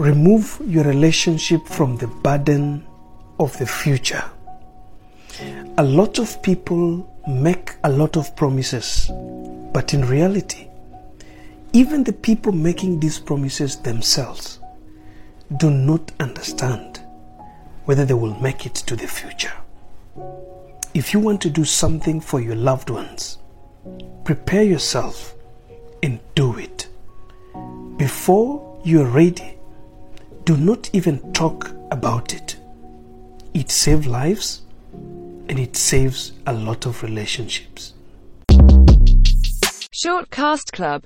remove your relationship from the burden of the future. A lot of people make a lot of promises, but in reality, even the people making these promises themselves do not understand whether they will make it to the future. If you want to do something for your loved ones, prepare yourself and do it. Before you're ready, do not even talk about it. It saves lives and it saves a lot of relationships. Shortcast Club